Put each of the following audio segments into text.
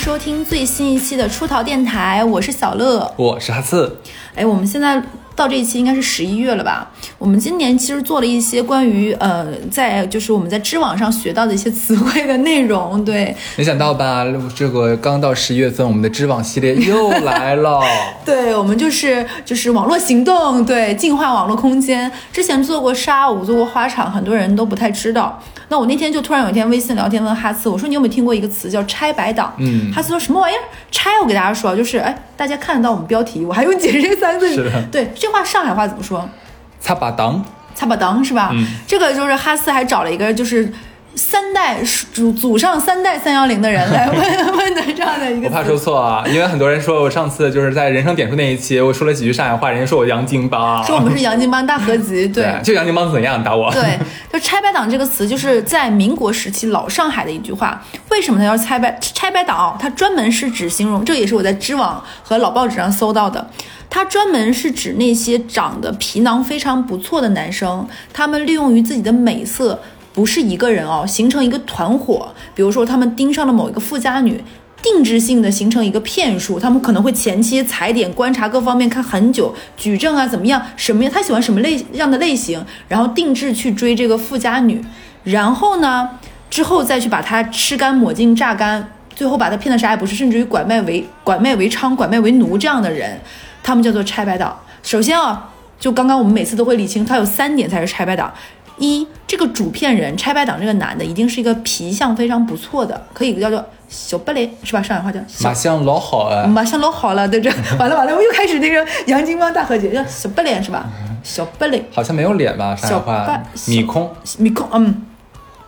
收听最新一期的出逃电台，我是小乐，我是哈次。哎，我们现在到这一期应该是十一月了吧？我们今年其实做了一些关于呃，在就是我们在知网上学到的一些词汇的内容。对，没想到吧？这个刚到十一月份，我们的知网系列又来了。对，我们就是就是网络行动，对，净化网络空间。之前做过沙舞，做过花场，很多人都不太知道。那我那天就突然有一天微信聊天问哈斯，我说你有没有听过一个词叫拆白党？嗯，哈斯说什么玩意儿？拆？我给大家说，就是哎，大家看得到我们标题，我还用解释这三个字。是的。对，这话上海话怎么说？擦把裆。擦把裆是吧？嗯。这个就是哈斯还找了一个就是。三代祖祖上三代三幺零的人来 问问的这样的一个，我怕说错啊，因为很多人说我上次就是在人生点数那一期，我说了几句上海话，人家说我洋泾浜，说我们是洋泾浜大合集，对，就洋泾浜怎样打我？对，就拆白党这个词，就是在民国时期老上海的一句话。为什么它叫拆白拆白党？它专门是指形容，这也是我在知网和老报纸上搜到的，它专门是指那些长得皮囊非常不错的男生，他们利用于自己的美色。不是一个人哦，形成一个团伙。比如说，他们盯上了某一个富家女，定制性的形成一个骗术。他们可能会前期踩点、观察各方面，看很久，举证啊，怎么样？什么样？他喜欢什么类样的类型？然后定制去追这个富家女，然后呢，之后再去把她吃干抹净、榨干，最后把她骗的啥也不是，甚至于拐卖为拐卖为娼、拐卖为奴这样的人，他们叫做拆白党。首先啊，就刚刚我们每次都会理清，他有三点才是拆白党。一，这个主片人拆白党这个男的一定是一个皮相非常不错的，可以叫做小白脸是吧？上海话叫马相老好啊，马相老好了，对这完了完了，我又开始那个杨金光大和解，叫小白脸是吧？小白脸好像没有脸吧？上海话米空米空嗯。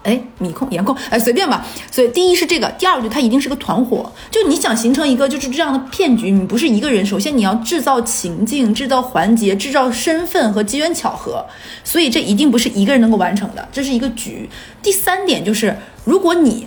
哎，米控、颜控，哎，随便吧。所以第一是这个，第二个就它一定是个团伙。就你想形成一个就是这样的骗局，你不是一个人，首先你要制造情境、制造环节、制造身份和机缘巧合。所以这一定不是一个人能够完成的，这是一个局。第三点就是，如果你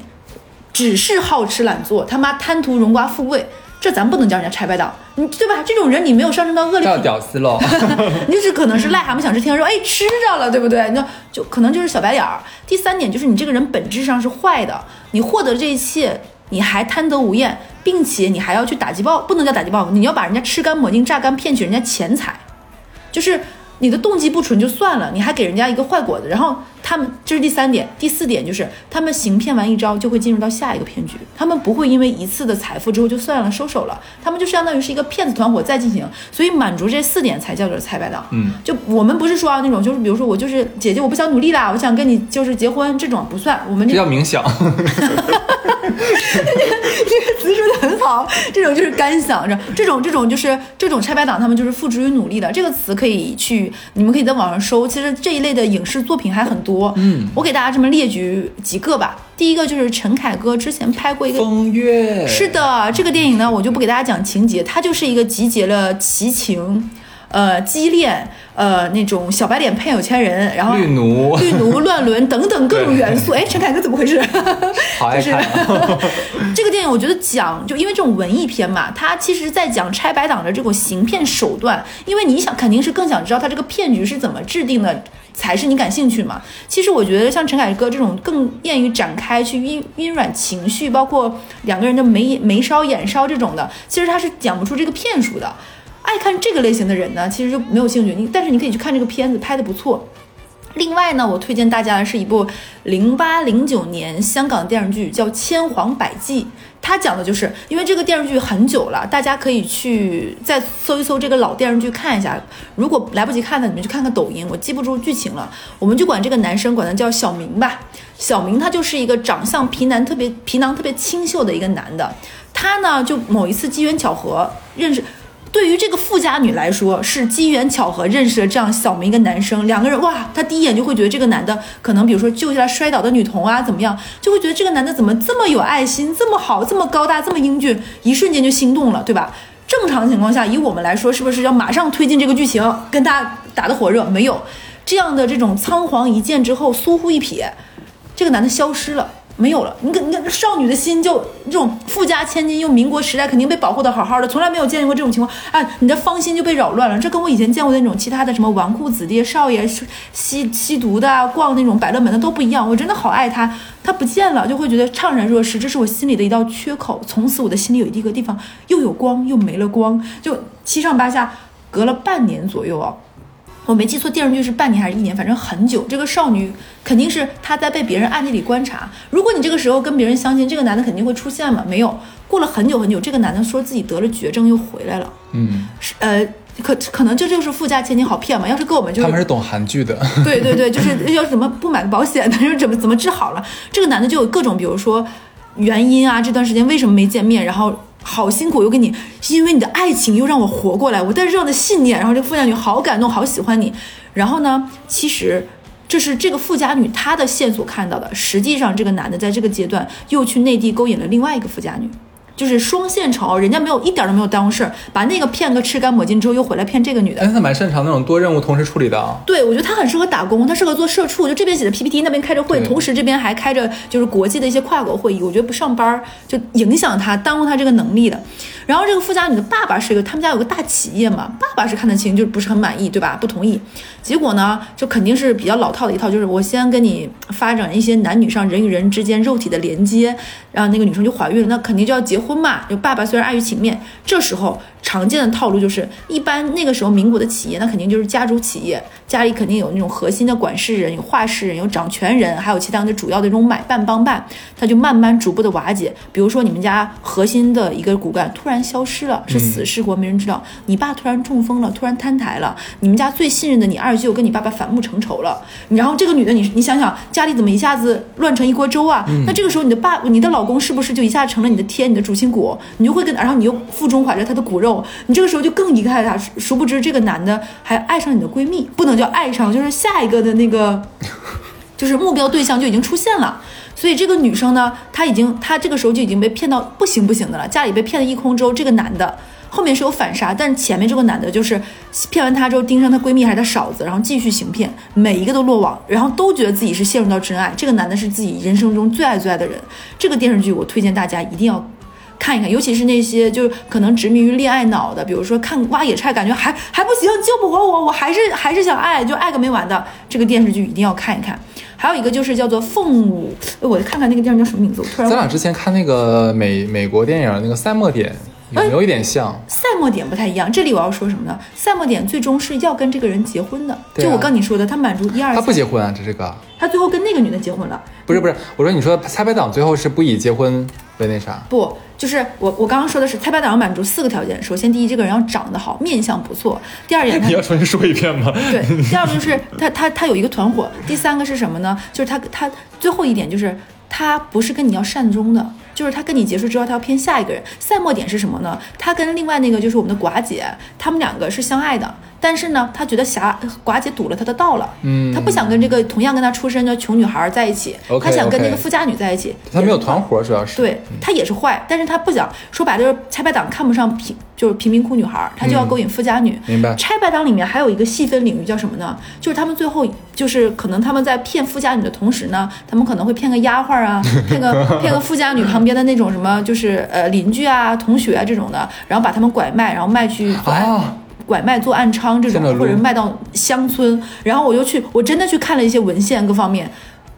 只是好吃懒做，他妈贪图荣华富贵。这咱不能叫人家拆白党，你对吧？这种人你没有上升到恶劣，叫屌丝喽。你就是可能是癞蛤蟆想吃天鹅肉，哎，吃着了，对不对？那就可能就是小白脸儿。第三点就是你这个人本质上是坏的，你获得这一切，你还贪得无厌，并且你还要去打击报，不能叫打击报复，你要把人家吃干抹净、榨干，骗取人家钱财，就是。你的动机不纯就算了，你还给人家一个坏果子，然后他们这是第三点，第四点就是他们行骗完一招就会进入到下一个骗局，他们不会因为一次的财富之后就算了收手了，他们就相当于是一个骗子团伙在进行，所以满足这四点才叫做拆白党。嗯，就我们不是说啊那种，就是比如说我就是姐姐，我不想努力啦，我想跟你就是结婚这种不算，我们这叫冥想。这 个这个词说的很好，这种就是干想着，这种这种就是这种拆白党，他们就是付之于努力的。这个词可以去，你们可以在网上搜。其实这一类的影视作品还很多，嗯，我给大家这么列举几个吧。第一个就是陈凯歌之前拍过一个《风月》，是的，这个电影呢，我就不给大家讲情节，它就是一个集结了奇情。呃，畸恋，呃，那种小白脸骗有钱人，然后绿奴、绿奴乱伦等等各种元素。哎，陈凯歌怎么回事？好爱看。这个电影我觉得讲，就因为这种文艺片嘛，它其实在讲拆白党的这种行骗手段。因为你想，肯定是更想知道他这个骗局是怎么制定的，才是你感兴趣嘛。其实我觉得像陈凯歌这种更便于展开去晕晕软情绪，包括两个人的眉眉梢眼梢这种的，其实他是讲不出这个骗术的。爱看这个类型的人呢，其实就没有兴趣。你但是你可以去看这个片子，拍的不错。另外呢，我推荐大家的是一部零八零九年香港电视剧，叫《千谎百计》。它讲的就是因为这个电视剧很久了，大家可以去再搜一搜这个老电视剧看一下。如果来不及看的，你们去看看抖音。我记不住剧情了，我们就管这个男生管他叫小明吧。小明他就是一个长相皮囊特别皮囊特别清秀的一个男的。他呢，就某一次机缘巧合认识。对于这个富家女来说，是机缘巧合认识了这样小明一个男生，两个人哇，她第一眼就会觉得这个男的可能，比如说救下来摔倒的女童啊，怎么样，就会觉得这个男的怎么这么有爱心，这么好，这么高大，这么英俊，一瞬间就心动了，对吧？正常情况下，以我们来说，是不是要马上推进这个剧情，跟他打的火热？没有这样的这种仓皇一见之后，疏忽一瞥，这个男的消失了。没有了。你看，你看，少女的心就这种富家千金，又民国时代肯定被保护的好好的，从来没有见过这种情况哎！你的芳心就被扰乱了。这跟我以前见过的那种其他的什么纨绔子弟少爷吸吸毒的、逛那种百乐门的都不一样。我真的好爱他，他不见了就会觉得怅然若失，这是我心里的一道缺口。从此我的心里有一个地方又有光又没了光，就七上八下，隔了半年左右啊。我没记错，电视剧是半年还是一年，反正很久。这个少女肯定是她在被别人暗地里观察。如果你这个时候跟别人相亲，这个男的肯定会出现嘛？没有，过了很久很久，这个男的说自己得了绝症又回来了。嗯，是呃，可可能这就是富家千金好骗嘛？要是跟我们就是他们是懂韩剧的，对对对，就是要怎么不买个保险的，又 怎么怎么治好了？这个男的就有各种，比如说原因啊，这段时间为什么没见面，然后。好辛苦，又给你，因为你的爱情又让我活过来，我带着这样的信念，然后这个富家女好感动，好喜欢你。然后呢，其实这是这个富家女她的线索看到的，实际上这个男的在这个阶段又去内地勾引了另外一个富家女。就是双线程，人家没有一点都没有耽误事儿，把那个骗个吃干抹净之后，又回来骗这个女的。哎，他蛮擅长那种多任务同时处理的。啊对，我觉得他很适合打工，他适合做社畜，就这边写的 PPT，那边开着会，同时这边还开着就是国际的一些跨国会议。我觉得不上班就影响他，耽误他这个能力的。然后这个富家女的爸爸是一个，他们家有个大企业嘛，爸爸是看得清，就不是很满意，对吧？不同意。结果呢，就肯定是比较老套的一套，就是我先跟你发展一些男女上人与人之间肉体的连接，然后那个女生就怀孕了，那肯定就要结婚嘛。就爸爸虽然碍于情面，这时候。常见的套路就是，一般那个时候民国的企业，那肯定就是家族企业，家里肯定有那种核心的管事人、有话事人、有掌权人，还有其他的主要的这种买办帮办，他就慢慢逐步的瓦解。比如说你们家核心的一个骨干突然消失了，是死是活没人知道。你爸突然中风了，突然摊台了。你们家最信任的你二舅跟你爸爸反目成仇了。然后这个女的，你你想想，家里怎么一下子乱成一锅粥啊？那这个时候你的爸、你的老公是不是就一下成了你的天、你的主心骨？你就会跟，然后你又腹中怀着他的骨肉。你这个时候就更依赖他，殊不知这个男的还爱上你的闺蜜，不能叫爱上，就是下一个的那个，就是目标对象就已经出现了。所以这个女生呢，她已经，她这个时候就已经被骗到不行不行的了，家里被骗了一空之后，这个男的后面是有反杀，但前面这个男的就是骗完她之后盯上她闺蜜还是她嫂子，然后继续行骗，每一个都落网，然后都觉得自己是陷入到真爱。这个男的是自己人生中最爱最爱的人。这个电视剧我推荐大家一定要。看一看，尤其是那些就是可能执迷于恋爱脑的，比如说看挖野菜，感觉还还不行，救不活我，我还是还是想爱，就爱个没完的。这个电视剧一定要看一看。还有一个就是叫做《凤舞》，我看看那个电影叫什么名字？我突然。咱俩之前看那个美美国电影那个《赛末点》，有没有一点像？《赛末点》不太一样。这里我要说什么呢？《赛末点》最终是要跟这个人结婚的。就我刚你说的，他满足一二。他不结婚啊，这是个。他最后跟那个女的结婚了。不是不是，我说你说猜白党最后是不以结婚为那啥？不。就是我，我刚刚说的是，猜白党要满足四个条件。首先，第一，这个人要长得好，面相不错。第二点，你要重新说一遍吗？对。第二个就是他，他，他有一个团伙。第三个是什么呢？就是他，他最后一点就是他不是跟你要善终的，就是他跟你结束之后，他要骗下一个人。赛末点是什么呢？他跟另外那个就是我们的寡姐，他们两个是相爱的。但是呢，他觉得霞寡姐堵了他的道了，嗯，他不想跟这个同样跟他出身的穷女孩在一起，他想跟那个富家女在一起。他没有团伙，主要是对他也是坏，但是他不想说白了就是拆白党看不上贫就是贫民窟女孩，她就要勾引富家女。明白。拆白党里面还有一个细分领域叫什么呢？就是他们最后就是可能他们在骗富家女的同时呢，他们可能会骗个丫鬟啊，骗个骗个富家女旁边的那种什么就是呃邻居啊、同学啊这种的，然后把他们拐卖，然后卖去啊。拐卖做暗娼这种，或者卖到乡村，然后我就去，我真的去看了一些文献各方面，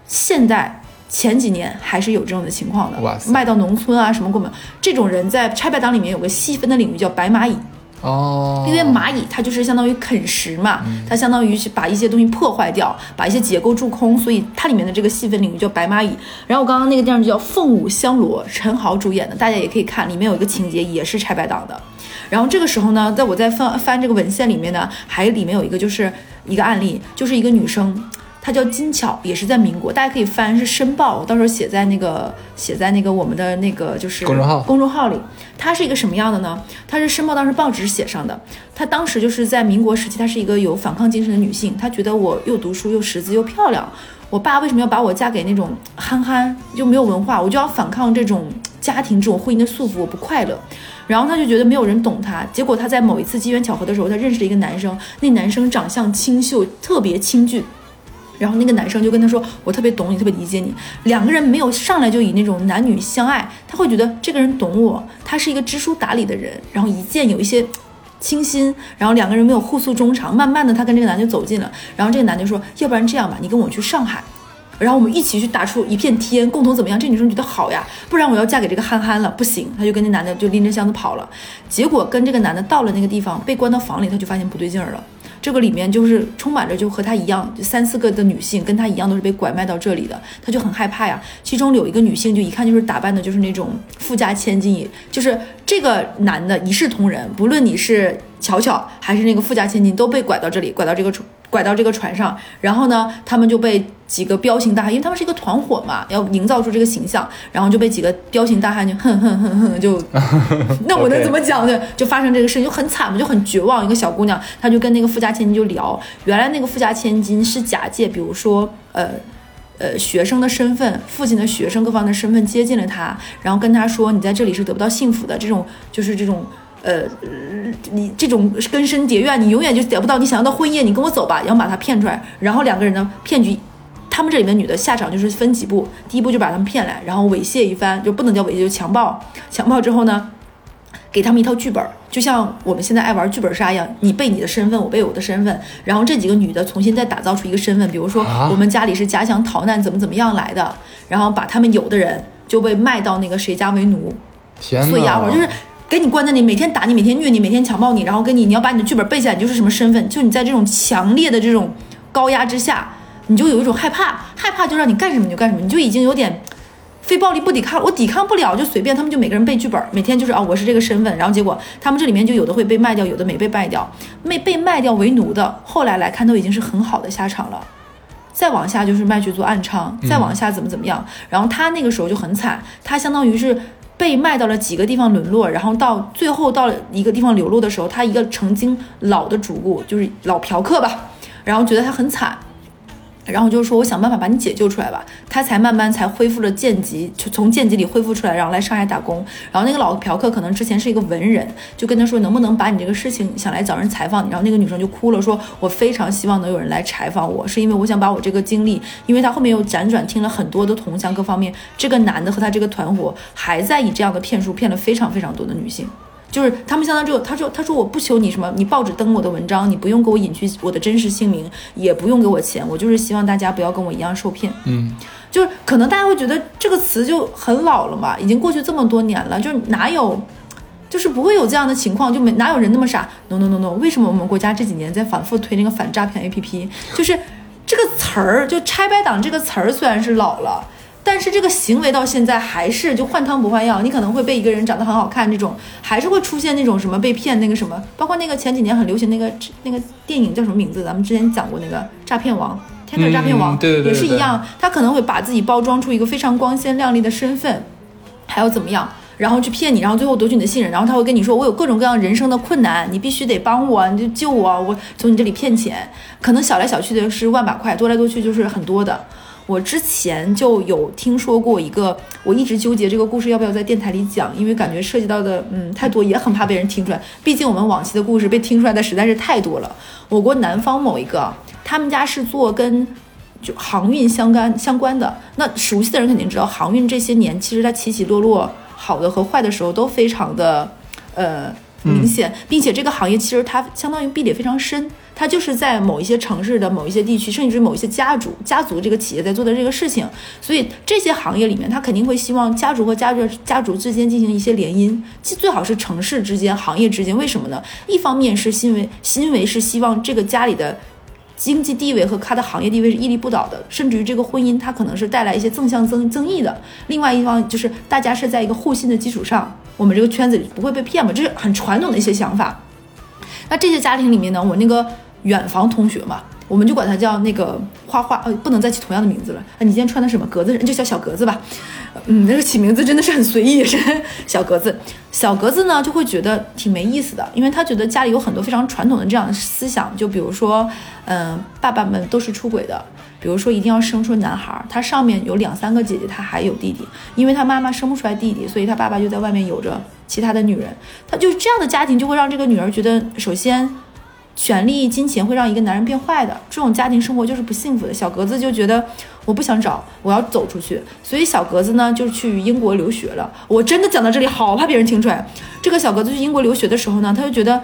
现在前几年还是有这种的情况的，卖到农村啊什么过门，这种人在拆白党里面有个细分的领域叫白蚂蚁。哦，因为蚂蚁它就是相当于啃食嘛，它相当于是把一些东西破坏掉，把一些结构蛀空，所以它里面的这个细分领域叫白蚂蚁。然后我刚刚那个电视剧叫《凤舞香罗》，陈豪主演的，大家也可以看，里面有一个情节也是拆白党的。然后这个时候呢，在我在翻翻这个文献里面呢，还里面有一个就是一个案例，就是一个女生，她叫金巧，也是在民国，大家可以翻是申报，我到时候写在那个写在那个我们的那个就是公众号。公众号里。它是一个什么样的呢？它是申报当时报纸写上的，她当时就是在民国时期，她是一个有反抗精神的女性，她觉得我又读书又识字又漂亮，我爸为什么要把我嫁给那种憨憨又没有文化，我就要反抗这种家庭这种婚姻的束缚，我不快乐。然后她就觉得没有人懂她，结果她在某一次机缘巧合的时候，她认识了一个男生，那男生长相清秀，特别清俊，然后那个男生就跟他说：“我特别懂你，特别理解你。”两个人没有上来就以那种男女相爱，他会觉得这个人懂我，他是一个知书达理的人，然后一见有一些倾心，然后两个人没有互诉衷肠。慢慢的，他跟这个男的走近了，然后这个男的说：“要不然这样吧，你跟我去上海，然后我们一起去打出一片天，共同怎么样？”这女生觉得好呀，不然我要嫁给这个憨憨了，不行，他就跟那男的就拎着箱子跑了。结果跟这个男的到了那个地方，被关到房里，他就发现不对劲儿了。这个里面就是充满着就和她一样三四个的女性，跟她一样都是被拐卖到这里的，她就很害怕呀。其中有一个女性就一看就是打扮的就是那种富家千金，就是这个男的一视同仁，不论你是巧巧还是那个富家千金，都被拐到这里，拐到这个，拐到这个船上。然后呢，他们就被几个彪形大汉，因为他们是一个团伙嘛，要营造出这个形象，然后就被几个彪形大汉就哼哼哼哼就，那我能怎么讲呢？就发生这个事情就很惨嘛，就很绝望。一个小姑娘，她就跟那个富家千金就聊，原来那个富家千金是假借，比如说呃呃学生的身份，父亲的学生各方的身份接近了她，然后跟她说你在这里是得不到幸福的，这种就是这种。呃，你这种根深结怨，你永远就得不到你想要的婚姻。你跟我走吧，然后把他骗出来，然后两个人呢骗局，他们这里面女的下场就是分几步，第一步就把他们骗来，然后猥亵一番，就不能叫猥亵，就强暴。强暴之后呢，给他们一套剧本，就像我们现在爱玩剧本杀一样，你背你的身份，我背我的身份，然后这几个女的重新再打造出一个身份，比如说我们家里是假想逃难，怎么怎么样来的，然后把他们有的人就被卖到那个谁家为奴，做丫鬟，就是。给你关在那里，每天打你，每天虐你，每天强暴你，然后跟你，你要把你的剧本背下来，你就是什么身份？就你在这种强烈的这种高压之下，你就有一种害怕，害怕就让你干什么你就干什么，你就已经有点非暴力不抵抗，我抵抗不了就随便。他们就每个人背剧本，每天就是啊，我是这个身份，然后结果他们这里面就有的会被卖掉，有的没被卖掉，没被卖掉为奴的，后来来看都已经是很好的下场了。再往下就是卖去做暗娼，再往下怎么怎么样，然后他那个时候就很惨，他相当于是。被卖到了几个地方沦落，然后到最后到了一个地方流落的时候，他一个曾经老的主顾就是老嫖客吧，然后觉得他很惨。然后就是说，我想办法把你解救出来吧，他才慢慢才恢复了贱籍，就从贱籍里恢复出来，然后来上海打工。然后那个老嫖客可能之前是一个文人，就跟他说，能不能把你这个事情想来找人采访你。然后那个女生就哭了，说我非常希望能有人来采访我，是因为我想把我这个经历，因为他后面又辗转听了很多的同乡各方面，这个男的和他这个团伙还在以这样的骗术骗了非常非常多的女性。就是他们相当于，他说，他说我不求你什么，你报纸登我的文章，你不用给我隐去我的真实姓名，也不用给我钱，我就是希望大家不要跟我一样受骗。嗯，就是可能大家会觉得这个词就很老了嘛，已经过去这么多年了，就是哪有，就是不会有这样的情况，就没哪有人那么傻。No no no no，为什么我们国家这几年在反复推那个反诈骗 APP？就是这个词儿，就拆白党这个词儿虽然是老了。但是这个行为到现在还是就换汤不换药，你可能会被一个人长得很好看这种，还是会出现那种什么被骗那个什么，包括那个前几年很流行那个那个电影叫什么名字？咱们之前讲过那个诈骗王，天才诈骗王，对对对，也是一样，他可能会把自己包装出一个非常光鲜亮丽的身份，还要怎么样，然后去骗你，然后最后夺取你的信任，然后他会跟你说我有各种各样人生的困难，你必须得帮我，你就救我，我从你这里骗钱，可能小来小去的是万把块，多来多去就是很多的。我之前就有听说过一个，我一直纠结这个故事要不要在电台里讲，因为感觉涉及到的嗯太多，也很怕被人听出来。毕竟我们往期的故事被听出来的实在是太多了。我国南方某一个，他们家是做跟就航运相干相关的，那熟悉的人肯定知道，航运这些年其实它起起落落，好的和坏的时候都非常的呃明显，并且这个行业其实它相当于壁垒非常深。它就是在某一些城市的某一些地区，甚至于某一些家族、家族这个企业在做的这个事情，所以这些行业里面，他肯定会希望家族和家族、家族之间进行一些联姻，最最好是城市之间、行业之间。为什么呢？一方面是因为，因为是希望这个家里的经济地位和他的行业地位是屹立不倒的，甚至于这个婚姻它可能是带来一些正向增增益的。另外一方就是大家是在一个互信的基础上，我们这个圈子里不会被骗嘛，这是很传统的一些想法。那这些家庭里面呢，我那个。远房同学嘛，我们就管他叫那个花花，呃，不能再起同样的名字了。啊，你今天穿的什么格子？就叫小格子吧。嗯，那个起名字真的是很随意，是小格子。小格子呢，就会觉得挺没意思的，因为他觉得家里有很多非常传统的这样的思想，就比如说，嗯，爸爸们都是出轨的，比如说一定要生出男孩，他上面有两三个姐姐，他还有弟弟，因为他妈妈生不出来弟弟，所以他爸爸就在外面有着其他的女人。他就这样的家庭，就会让这个女儿觉得，首先。权力、金钱会让一个男人变坏的，这种家庭生活就是不幸福的。小格子就觉得我不想找，我要走出去，所以小格子呢就去英国留学了。我真的讲到这里，好怕别人听出来。这个小格子去英国留学的时候呢，他就觉得，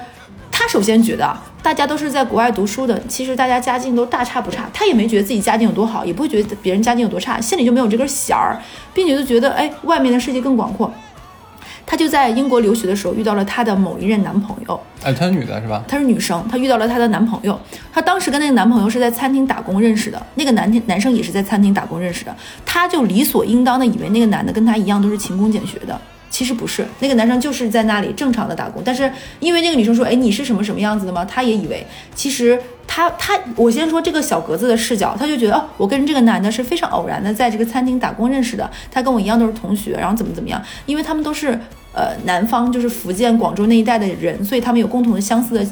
他首先觉得，大家都是在国外读书的，其实大家家境都大差不差，他也没觉得自己家境有多好，也不会觉得别人家境有多差，心里就没有这根弦儿，并且就觉得哎，外面的世界更广阔。他就在英国留学的时候遇到了她的某一任男朋友，哎，她是女的是吧？她是女生，她遇到了她的男朋友。她当时跟那个男朋友是在餐厅打工认识的，那个男男生也是在餐厅打工认识的。她就理所应当的以为那个男的跟她一样都是勤工俭学的，其实不是，那个男生就是在那里正常的打工。但是因为那个女生说，哎，你是什么什么样子的吗？他也以为，其实他他，我先说这个小格子的视角，他就觉得，哦，我跟这个男的是非常偶然的在这个餐厅打工认识的，他跟我一样都是同学，然后怎么怎么样，因为他们都是。呃，南方就是福建、广州那一带的人，所以他们有共同的相似的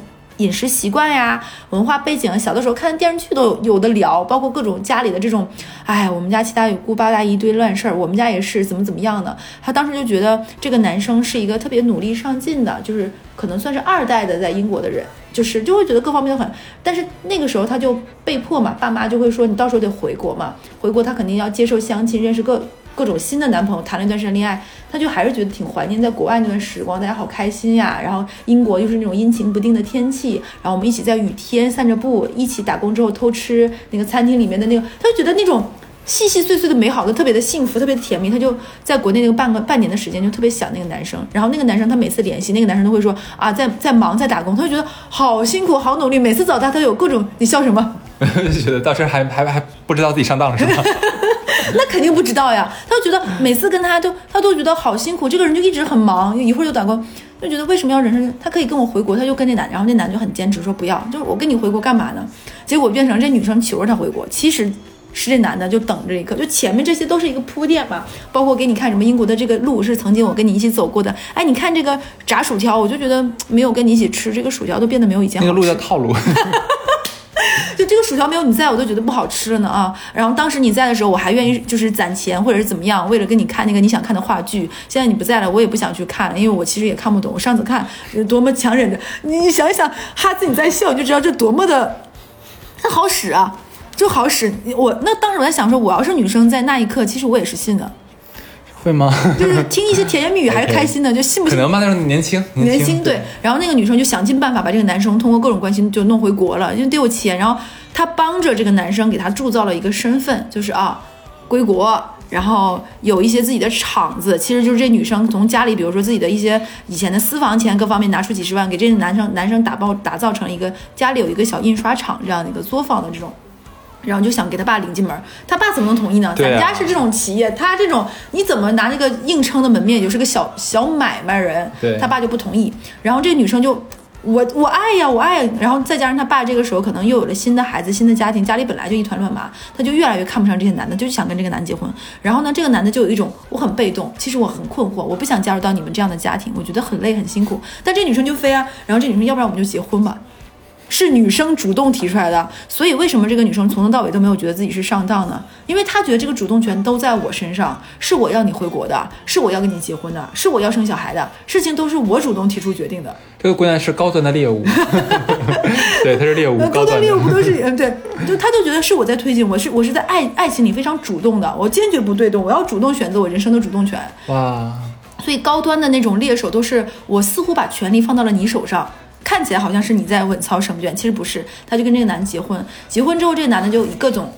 饮食习惯呀、文化背景。小的时候看电视剧都有的聊，包括各种家里的这种，哎，我们家七大姑八大姨一堆乱事儿，我们家也是怎么怎么样的。他当时就觉得这个男生是一个特别努力上进的，就是可能算是二代的在英国的人，就是就会觉得各方面都很。但是那个时候他就被迫嘛，爸妈就会说你到时候得回国嘛，回国他肯定要接受相亲，认识各。各种新的男朋友谈了一段时间恋爱，他就还是觉得挺怀念在国外那段时光，大家好开心呀。然后英国又是那种阴晴不定的天气，然后我们一起在雨天散着步，一起打工之后偷吃那个餐厅里面的那个，他就觉得那种细细碎碎的美好都特别的幸福，特别的甜蜜。他就在国内那个半个半年的时间就特别想那个男生，然后那个男生他每次联系那个男生都会说啊在在忙在打工，他就觉得好辛苦好努力，每次找他他有各种你笑什么？就觉得到时还还还不知道自己上当了是吗？那肯定不知道呀，他就觉得每次跟他都，他都觉得好辛苦。这个人就一直很忙，一会儿就打工，就觉得为什么要忍受？他可以跟我回国，他就跟那男，然后那男就很坚持说不要，就是我跟你回国干嘛呢？结果变成这女生求着他回国，其实是这男的就等着一刻，就前面这些都是一个铺垫嘛，包括给你看什么英国的这个路是曾经我跟你一起走过的。哎，你看这个炸薯条，我就觉得没有跟你一起吃这个薯条都变得没有以前那个路叫套路。就这个薯条没有你在，我都觉得不好吃了呢啊！然后当时你在的时候，我还愿意就是攒钱或者是怎么样，为了跟你看那个你想看的话剧。现在你不在了，我也不想去看，因为我其实也看不懂。我上次看多么强忍着，你想一想，哈子你在笑，你就知道这多么的，它好使啊，就好使。我那当时我在想说，我要是女生，在那一刻，其实我也是信的。会吗？就是听一些甜言蜜语还是 开心的，就信不信？可能吧，那时候年轻，年轻对。然后那个女生就想尽办法把这个男生通过各种关系就弄回国了，因为得有钱。然后她帮着这个男生给他铸造了一个身份，就是啊，归国，然后有一些自己的厂子。其实就是这女生从家里，比如说自己的一些以前的私房钱各方面拿出几十万，给这个男生男生打包打造成一个家里有一个小印刷厂这样的一个作坊的这种。然后就想给他爸领进门，他爸怎么能同意呢？咱家是这种企业，他这种你怎么拿那个硬撑的门面，也就是个小小买卖人，他爸就不同意。然后这女生就我我爱呀，我爱。然后再加上他爸这个时候可能又有了新的孩子、新的家庭，家里本来就一团乱麻，他就越来越看不上这些男的，就想跟这个男结婚。然后呢，这个男的就有一种我很被动，其实我很困惑，我不想加入到你们这样的家庭，我觉得很累很辛苦。但这女生就飞啊，然后这女生要不然我们就结婚吧。是女生主动提出来的，所以为什么这个女生从头到尾都没有觉得自己是上当呢？因为她觉得这个主动权都在我身上，是我要你回国的，是我要跟你结婚的，是我要生小孩的事情都是我主动提出决定的。这个姑娘是高端的猎物，对，她是猎物，高端猎物不都是嗯对，就她就觉得是我在推进，我是我是在爱爱情里非常主动的，我坚决不对动，我要主动选择我人生的主动权。哇，所以高端的那种猎手都是我似乎把权力放到了你手上。看起来好像是你在稳操胜券，其实不是。他就跟这个男的结婚，结婚之后，这个男的就以各种。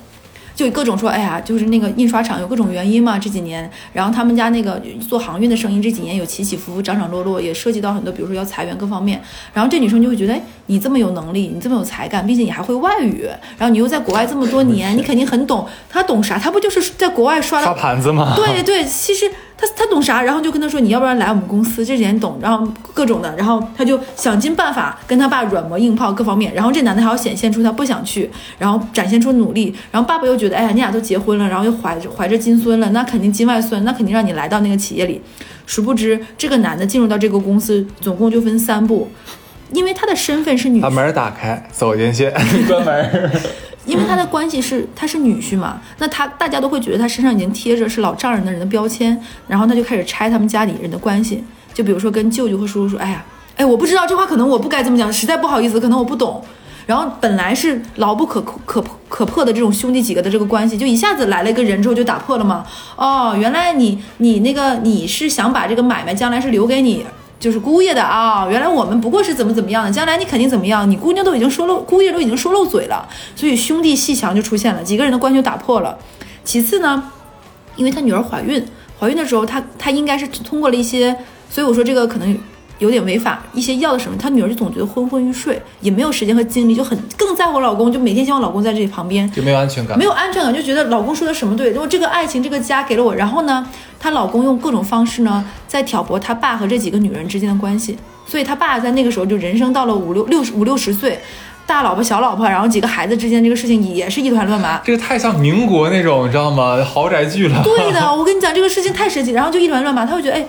就各种说，哎呀，就是那个印刷厂有各种原因嘛，这几年，然后他们家那个做航运的生意这几年有起起伏伏、涨涨落落，也涉及到很多，比如说要裁员各方面。然后这女生就会觉得，哎，你这么有能力，你这么有才干，并且你还会外语，然后你又在国外这么多年，你肯定很懂。他懂啥？他不就是在国外刷刷盘子吗？对对，其实他他懂啥？然后就跟他说，你要不然来我们公司，这几年懂，然后各种的，然后他就想尽办法跟他爸软磨硬泡各方面。然后这男的还要显现出他不想去，然后展现出努力，然后爸爸又觉。觉得哎呀，你俩都结婚了，然后又怀着怀着金孙了，那肯定金外孙，那肯定让你来到那个企业里。殊不知，这个男的进入到这个公司，总共就分三步，因为他的身份是女，把门打开，走进去，关门。因为他的关系是他是女婿嘛，那他大家都会觉得他身上已经贴着是老丈人的人的标签，然后他就开始拆他们家里人的关系，就比如说跟舅舅和叔叔说，哎呀。哎，我不知道这话可能我不该这么讲，实在不好意思，可能我不懂。然后本来是牢不可可可破的这种兄弟几个的这个关系，就一下子来了一个人之后就打破了嘛？哦，原来你你那个你是想把这个买卖将来是留给你就是姑爷的啊？原来我们不过是怎么怎么样的，将来你肯定怎么样？你姑娘都已经说漏，姑爷都已经说漏嘴了，所以兄弟戏墙就出现了，几个人的关系就打破了。其次呢，因为他女儿怀孕，怀孕的时候他他应该是通过了一些，所以我说这个可能。有点违法，一些药的什么，她女儿就总觉得昏昏欲睡，也没有时间和精力，就很更在乎老公，就每天希望老公在这里旁边，就没有安全感，没有安全感，就觉得老公说的什么对，如果这个爱情这个家给了我，然后呢，她老公用各种方式呢在挑拨她爸和这几个女人之间的关系，所以她爸在那个时候就人生到了五六六十五六十岁，大老婆小老婆，然后几个孩子之间这个事情也是一团乱麻，这个太像民国那种，你知道吗？豪宅剧了。对的，我跟你讲这个事情太神奇，然后就一团乱麻，他会觉得哎。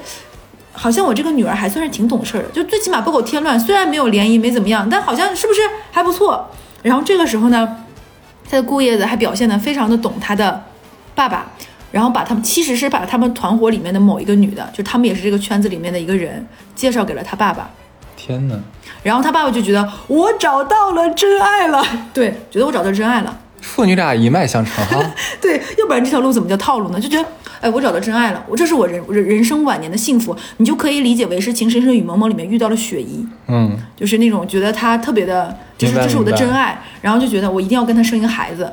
好像我这个女儿还算是挺懂事儿的，就最起码不给我添乱。虽然没有联谊，没怎么样，但好像是不是还不错。然后这个时候呢，他的姑爷子还表现得非常的懂他的爸爸，然后把他们其实是把他们团伙里面的某一个女的，就他们也是这个圈子里面的一个人，介绍给了他爸爸。天哪！然后他爸爸就觉得我找到了真爱了，对，觉得我找到真爱了。父女俩一脉相承哈，对，要不然这条路怎么叫套路呢？就觉得，哎，我找到真爱了，我这是我人人人生晚年的幸福，你就可以理解为是《情深深雨蒙蒙》里面遇到了雪姨，嗯，就是那种觉得他特别的，就是这是我的真爱，然后就觉得我一定要跟他生一个孩子。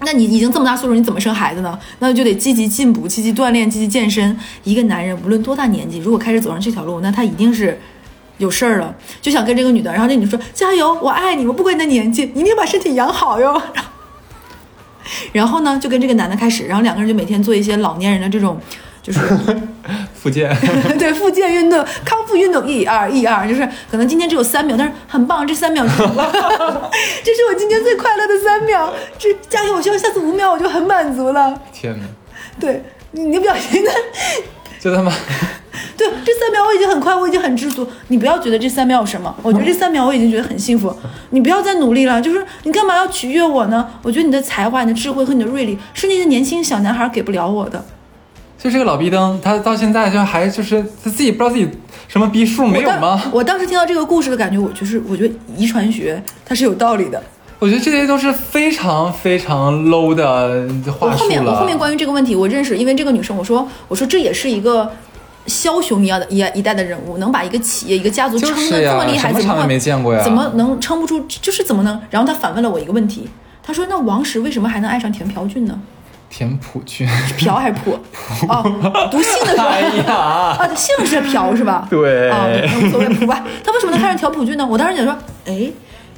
那你已经这么大岁数，你怎么生孩子呢？那就得积极进补，积极锻炼，积极健身。一个男人无论多大年纪，如果开始走上这条路，那他一定是有事儿了，就想跟这个女的，然后这女的说加油，我爱你，我不管你的年纪，你一定要把身体养好哟。然 后呢，就跟这个男的开始，然后两个人就每天做一些老年人的这种，就是复健，对复健运动、康复运动，一二一二，就是可能今天只有三秒，但是很棒，这三秒，这是我今天最快乐的三秒。这加油，我希望下次五秒我就很满足了。天哪！对你，你表情呢？就他妈。对，这三秒我已经很快，我已经很知足。你不要觉得这三秒有什么，我觉得这三秒我已经觉得很幸福。你不要再努力了，就是你干嘛要取悦我呢？我觉得你的才华、你的智慧和你的锐利是那些年轻小男孩给不了我的。就这个老逼灯，他到现在就还就是他自己不知道自己什么逼数没有吗？我当时听到这个故事的感觉，我就是我觉得遗传学它是有道理的。我觉得这些都是非常非常 low 的话术后面我后面关于这个问题，我认识，因为这个女生，我说我说这也是一个。枭雄一样的一一代的人物，能把一个企业、一个家族撑得这么厉害，怎么没见过呀？怎么能撑不住？就是怎么能？然后他反问了我一个问题，他说：“那王石为什么还能爱上田朴珺呢？”田朴珺，朴还是朴？哦，读姓的时候，啊，姓是朴是吧？对，啊，无所谓朴吧。他为什么能看上田朴珺呢？我当时想说，哎，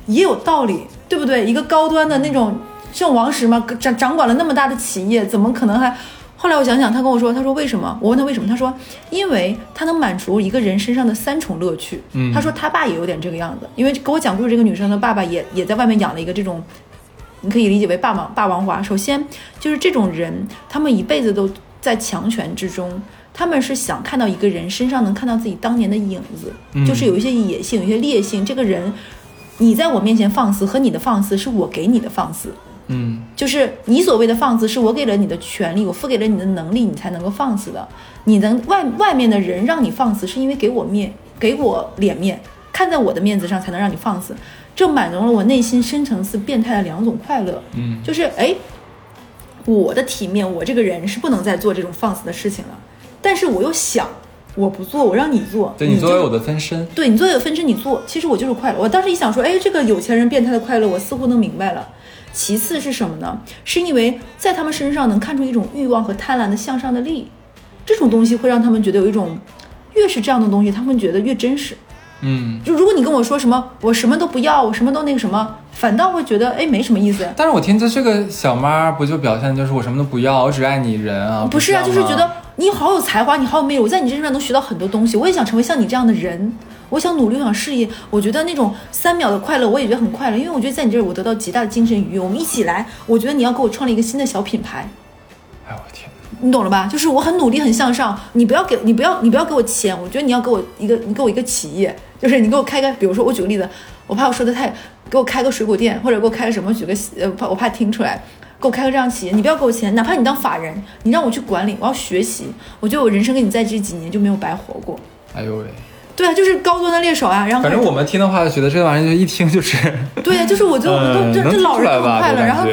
也有道理，对不对？一个高端的那种像王石嘛，掌掌管了那么大的企业，怎么可能还？后来我想想，他跟我说，他说为什么？我问他为什么？他说，因为他能满足一个人身上的三重乐趣。嗯，他说他爸也有点这个样子，因为给我讲故事这个女生的爸爸也也在外面养了一个这种，你可以理解为霸王霸王花。首先就是这种人，他们一辈子都在强权之中，他们是想看到一个人身上能看到自己当年的影子，就是有一些野性，有一些烈性。这个人，你在我面前放肆和你的放肆是我给你的放肆。嗯，就是你所谓的放肆，是我给了你的权利，我付给了你的能力，你才能够放肆的。你能外外面的人让你放肆，是因为给我面，给我脸面，看在我的面子上才能让你放肆。这满足了我内心深层次变态的两种快乐。嗯，就是哎，我的体面，我这个人是不能再做这种放肆的事情了。但是我又想，我不做，我让你做，对你作为我的分身，对你作为我的分身，你做，其实我就是快乐。我当时一想说，哎，这个有钱人变态的快乐，我似乎能明白了。其次是什么呢？是因为在他们身上能看出一种欲望和贪婪的向上的力，这种东西会让他们觉得有一种，越是这样的东西，他们觉得越真实。嗯，就如果你跟我说什么，我什么都不要，我什么都那个什么，反倒会觉得哎没什么意思。但是我听着这个小妈不就表现就是我什么都不要，我只爱你人啊？不是啊，就是觉得你好有才华，你好有魅力，我在你身上能学到很多东西，我也想成为像你这样的人。我想努力，我想事业。我觉得那种三秒的快乐，我也觉得很快乐，因为我觉得在你这儿，我得到极大的精神愉悦。我们一起来，我觉得你要给我创立一个新的小品牌。你懂了吧？就是我很努力，很向上。你不要给你不要你不要给我钱，我觉得你要给我一个，你给我一个企业，就是你给我开个，比如说我举个例子，我怕我说的太，给我开个水果店，或者给我开个什么，举个呃，怕我怕听出来，给我开个这样企业，你不要给我钱，哪怕你当法人，你让我去管理，我要学习。我觉得我人生跟你在这几年就没有白活过。哎呦喂。对啊，就是高端的猎手啊。然后反正我们听的话，觉得这玩意儿就一听就是，对呀、就是我就我嗯能都这这老人很快乐，然后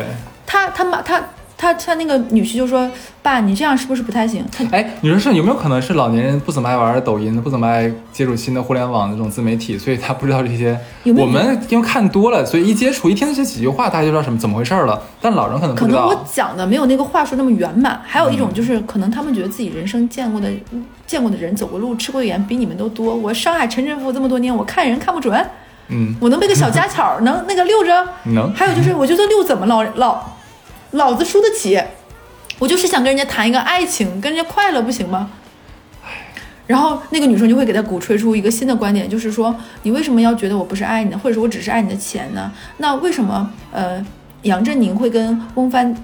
他他妈他他他那个女婿就说：“爸，你这样是不是不太行？”他哎，你说是有没有可能是老年人不怎么爱玩抖音，不怎么爱接触新的互联网那种自媒体，所以他不知道这些。有没有我们因为看多了，所以一接触一听这几句话，大家就知道什么怎么回事了。但老人可能不知道可能我。讲的没有那个话说那么圆满。还有一种就是，可能他们觉得自己人生见过的、见过的人、走过路、吃过的盐比你们都多。我上海沉沉浮浮这么多年，我看人看不准，嗯，我能背个小家巧，能那个溜着。能。还有就是，我觉得溜怎么老老老子输得起？我就是想跟人家谈一个爱情，跟人家快乐，不行吗？然后那个女生就会给他鼓吹出一个新的观点，就是说你为什么要觉得我不是爱你呢，或者说我只是爱你的钱呢？那为什么呃杨振宁会跟翁帆、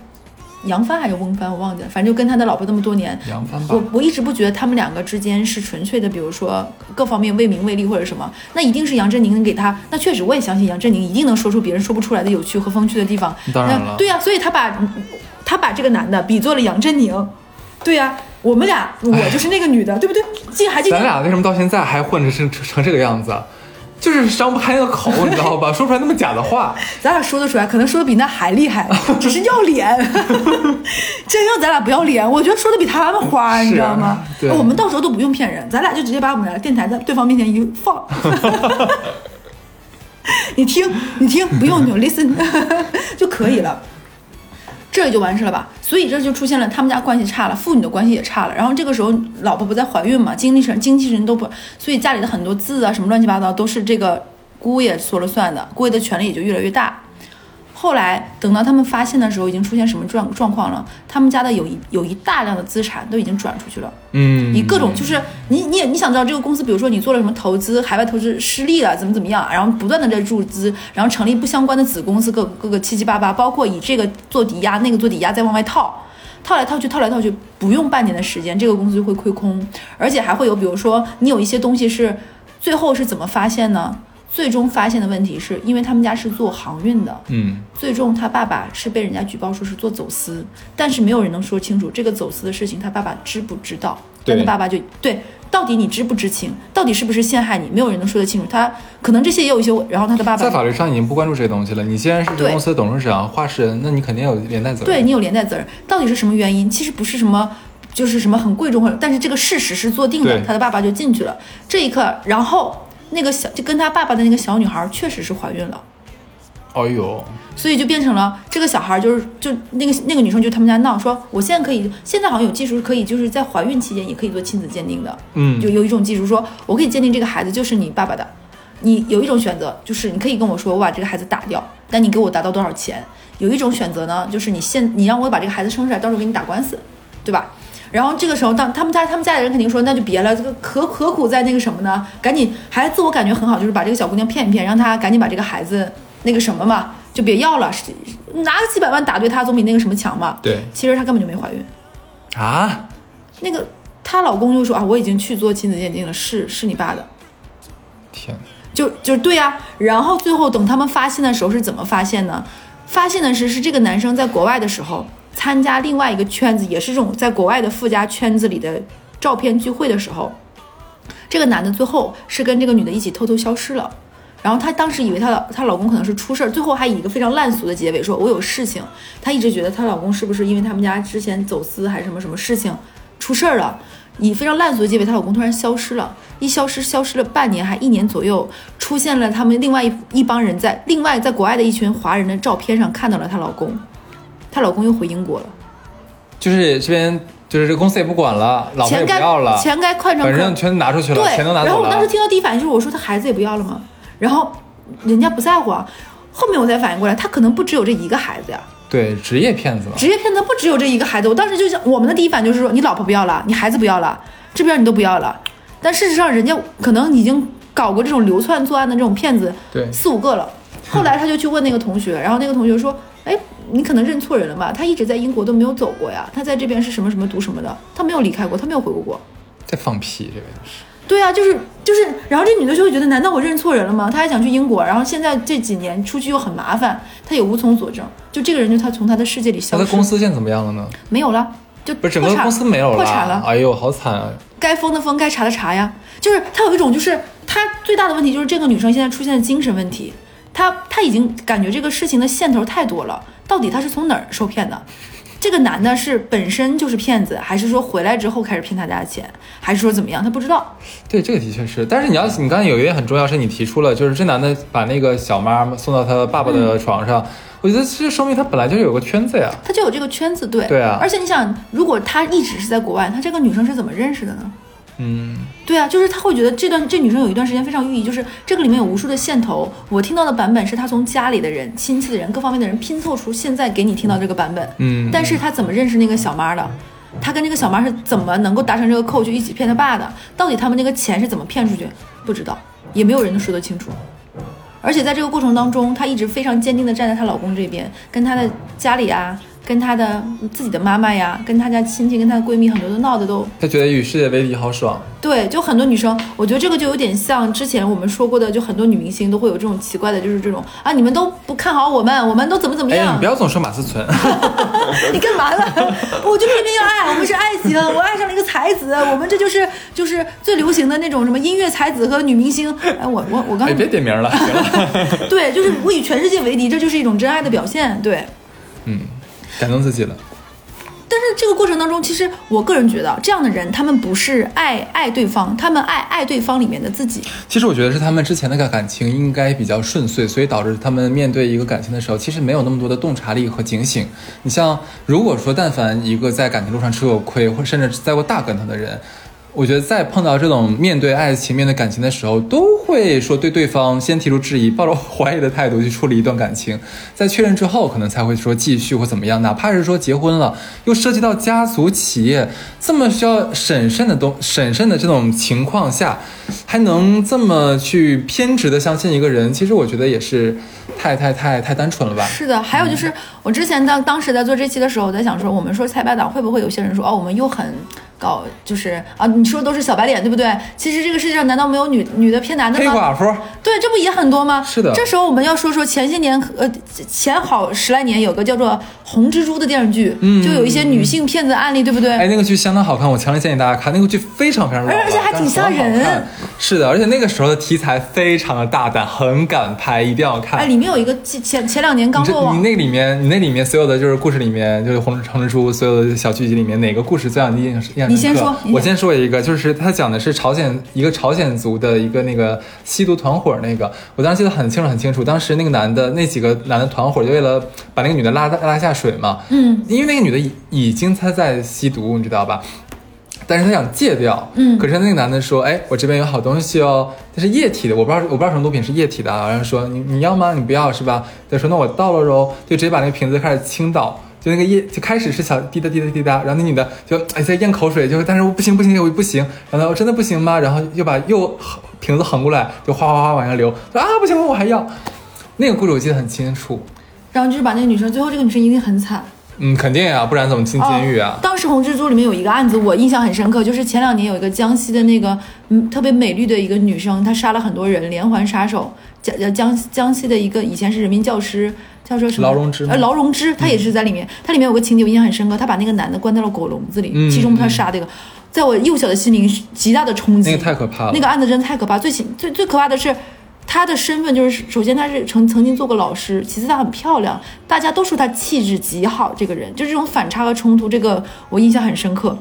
杨帆还是翁帆我忘记了，反正就跟他的老婆这么多年，杨帆吧我，我一直不觉得他们两个之间是纯粹的，比如说各方面为名为利或者什么，那一定是杨振宁能给他。那确实我也相信杨振宁一定能说出别人说不出来的有趣和风趣的地方。当然了那对呀、所以他把他把这个男的比作了杨振宁。对呀、我们俩我就是那个女的，对不对？咱俩为什么到现在还混着成成成这个样子啊？就是张不开那个口，你知道吧？说出来那么假的话。咱俩说得出来，可能说的比那还厉害，只是要脸。真要咱俩不要脸，我觉得说的比他们花，你知道吗？对我们到时候都不用骗人，咱俩就直接把我们俩电台在对方面前一放。你听，你听，不用你 listen 就可以了。这就完事了吧，所以这就出现了他们家关系差了，父女的关系也差了。然后这个时候老婆不在怀孕嘛，精力神经济人都不，所以家里的很多字啊什么乱七八糟都是这个姑爷说了算的，姑爷的权力也就越来越大。后来等到他们发现的时候，已经出现什么状状况了？他们家的有一有一大量的资产都已经转出去了。嗯，你各种就是你你也你想知道这个公司，比如说你做了什么投资，海外投资失利了，怎么怎么样，然后不断的在注资，然后成立不相关的子公司，各各个七七八八，包括以这个做抵押，那个做抵押，再往外套，套来套去，套来套去，不用半年的时间，这个公司就会亏空，而且还会有，比如说你有一些东西是最后是怎么发现呢？最终发现的问题是因为他们家是做航运的，嗯，最终他爸爸是被人家举报说是做走私，但是没有人能说清楚这个走私的事情他爸爸知不知道。对但他爸爸就对，到底你知不知情？到底是不是陷害你？没有人能说得清楚。他可能这些也有一些，然后他的爸爸在法律上已经不关注这些东西了。你既然是这公司的董事长、话事人，那你肯定有连带责任。对你有连带责任，到底是什么原因？其实不是什么。就是什么很贵重或者，但是这个事实是做定的，他的爸爸就进去了。这一刻，然后那个小就跟他爸爸的那个小女孩确实是怀孕了，哎呦，所以就变成了这个小孩儿就是就那个那个女生就他们家闹说，我现在可以，现在好像有技术可以就是在怀孕期间也可以做亲子鉴定的，嗯。就有一种技术说我可以鉴定这个孩子就是你爸爸的，你有一种选择就是你可以跟我说我把这个孩子打掉，但你给我达到多少钱？有一种选择呢，就是你现你让我把这个孩子生出来，到时候给你打官司，对吧？然后这个时候，当他们家他们家里人肯定说，那就别了，这个何何苦在那个什么呢？赶紧还自我感觉很好，就是把这个小姑娘骗一骗，让她赶紧把这个孩子那个什么嘛，就别要了，拿个几百万打对她，总比那个什么强嘛。对其实她根本就没怀孕，啊，那个她老公就说啊，我已经去做亲子鉴定了，是是你爸的，天，就就对呀、然后最后等他们发现的时候是怎么发现呢？发现的是是这个男生在国外的时候参加另外一个圈子，也是这种在国外的富家圈子里的照片聚会的时候，这个男的最后是跟这个女的一起偷偷消失了。然后她当时以为她老她老公可能是出事儿，最后还以一个非常烂俗的结尾说：“我有事情。”她一直觉得她老公是不是因为他们家之前走私还是什么什么事情出事儿了，以非常烂俗的结尾，她老公突然消失了，一消失消失了半年还一年左右，出现了他们另外一一帮人在另外在国外的一群华人的照片上看到了她老公，她老公又回英国了，就是这边就是这个公司也不管了，老婆也钱该不要了，钱该快成反正可全拿出去了，对，钱都拿走了然后我当时。听到第一反应就是，我说他孩子也不要了吗？然后人家不在乎啊。后面我才反应过来，他可能不只有这一个孩子呀，对，职业骗子嘛。职业骗子不只有这一个孩子。我当时就想，我们的第一反应就是说，你老婆不要了，你孩子不要了，这边你都不要了。但事实上，人家可能已经搞过这种流窜作案的这种骗子，对四五个了。后来他就去问那个同学，然后那个同学说：“哎，你可能认错人了吧？他一直在英国都没有走过呀，他在这边是什么什么读什么的，他没有离开过，他没有回过国。”在放屁，这个就是。对啊，就是就是，然后这女的就会觉得，难道我认错人了吗？她还想去英国，然后现在这几年出去又很麻烦，她也无从佐证。就这个人，就他从他的世界里消失，他的公司现在怎么样了呢？没有了，就不是整个破产公司没有破产了。哎呦，好惨啊！该封的封，该查的查呀。就是她有一种，就是她最大的问题就是这个女生现在出现的精神问题，她她已经感觉这个事情的线头太多了，到底他是从哪儿受骗的？这个男的是本身就是骗子，还是说回来之后开始骗他家的钱，还是说怎么样？他不知道。对，这个的确是。但是你要，你刚才有一点很重要，是你提出了，就是这男的把那个小妈送到他爸爸的床上，我觉得这说明他本来就有个圈子呀。他就有这个圈子，对对啊而且你想，如果他一直是在国外，他这个女生是怎么认识的呢？嗯，对啊，就是他会觉得这段这女生有一段时间非常寓意，就是这个里面有无数的线头。我听到的版本是他从家里的人、亲戚的人、各方面的人拼凑出现在给你听到这个版本。嗯但是他怎么认识那个小妈的？他跟那个小妈是怎么能够达成这个扣，就一起骗他爸的？到底他们那个钱是怎么骗出去？不知道，也没有人能说得清楚。而且在这个过程当中，她一直非常坚定地站在她老公这边，跟她的家里啊，跟她的自己的妈妈呀，跟她家亲戚、跟她的闺蜜很多都闹得都她觉得与世界为敌好爽。对，就很多女生，我觉得这个就有点像之前我们说过的，就很多女明星都会有这种奇怪的，就是这种啊，你们都不看好我们，我们都怎么怎么样？你不要总说马思纯。你干嘛呢？我就偏偏要爱，我们是爱情，我爱上了一个才子，我们这就是就是最流行的那种什么音乐才子和女明星。哎，我我我刚哎，别点名了，行了。对，就是我与全世界为敌，这就是一种真爱的表现。对，嗯，感动自己了。但是这个过程当中，其实我个人觉得，这样的人他们不是爱爱对方，他们爱爱对方里面的自己。其实我觉得是他们之前的个感情应该比较顺遂，所以导致他们面对一个感情的时候，其实没有那么多的洞察力和警醒。你像，如果说但凡一个在感情路上吃过亏，或甚至栽过大跟头的人，我觉得在碰到这种面对爱情、面对感情的时候，都会说对对方先提出质疑，抱着怀疑的态度去处理一段感情，在确认之后，可能才会说继续或怎么样。哪怕是说结婚了，又涉及到家族企业这么需要审慎的东审慎的这种情况下，还能这么去偏执的相信一个人，其实我觉得也是太太太太单纯了吧。是的，还有就是我之前当当时在做这期的时候，我在想说，我们说菜百党会不会有些人说，哦，我们又很搞，就是啊，你说的都是小白脸，对不对？其实这个世界上难道没有女女的骗男的吗？黑寡妇，对，这不也很多吗？是的这时候我们要说说前些年，呃，前好十来年有个叫做《红蜘蛛》的电视剧，嗯就有一些女性骗子案例，对不对？哎，那个剧相当好看，我强烈建议大家看。那个剧非常非常而且还挺吓人是的，而且那个时候的题材非常的大胆，很敢拍，一定要看。哎，里面有一个前前前两年刚落网你，那里面，你那里面所有的就是故事里面，就是红红蜘蛛所有的小剧集里面，哪个故事最让你印象？你先说你我先说一个，就是他讲的是朝鲜一个朝鲜族的一个那个吸毒团伙，那个我当时记得很清楚很清楚。当时那个男的那几个男的团伙就为了把那个女的拉拉下水嘛，嗯，因为那个女的已已经她在吸毒，你知道吧？但是她想戒掉，嗯可是那个男的说，哎，我这边有好东西哦，它是液体的，我不知道我不知道什么毒品是液体的啊，然后说你你要吗？你不要是吧？他说那我倒了喽，就直接把那个瓶子开始倾倒。就那个液，就开始是小滴答滴答滴答，然后那女的就哎在咽口水，就但是我不行不行，我不行，然后我真的不行吗？然后又把又瓶子横过来，就哗哗哗往下流，说啊不行我还要。那个故事我记得很清楚，然后就是把那个女生，最后这个女生一定很惨。嗯，肯定呀、不然怎么进监狱啊？哦当时《红蜘蛛》里面有一个案子，我印象很深刻，就是前两年有一个江西的那个嗯特别美丽的一个女生，她杀了很多人，连环杀手。江呃江江西的一个以前是人民教师，叫做什么？劳荣枝吗呃，劳荣枝，她也是在里面。她里面有个情节我印象很深刻，她把那个男的关在了狗笼子里，嗯其中她杀的一个，在我幼小的心灵是极大的冲击。那个太可怕了。那个案子真的太可怕。最最最可怕的是，她的身份就是，首先她是曾曾经做过老师，其次她很漂亮，大家都说她气质极好。这个人就这种反差和冲突，这个我印象很深刻。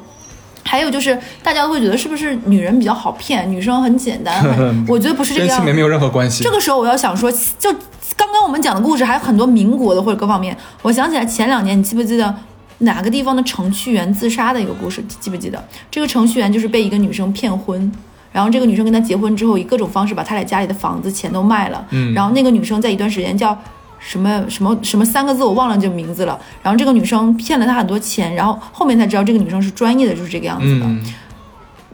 还有就是，大家都会觉得是不是女人比较好骗，女生很简单，很 我觉得不是这个样子。跟性别没有任何关系。这个时候我要想说，就刚刚我们讲的故事还有很多民国的或者各方面，我想起来前两年你记不记得哪个地方的程序员自杀的一个故事？记不记得？这个程序员就是被一个女生骗婚。然后这个女生跟他结婚之后，以各种方式把他俩家里的房子钱都卖了。嗯然后那个女生在一段时间叫什么什么什么三个字，我忘了这个名字了。然后这个女生骗了他很多钱，然后后面才知道这个女生是专业的，就是这个样子的。嗯，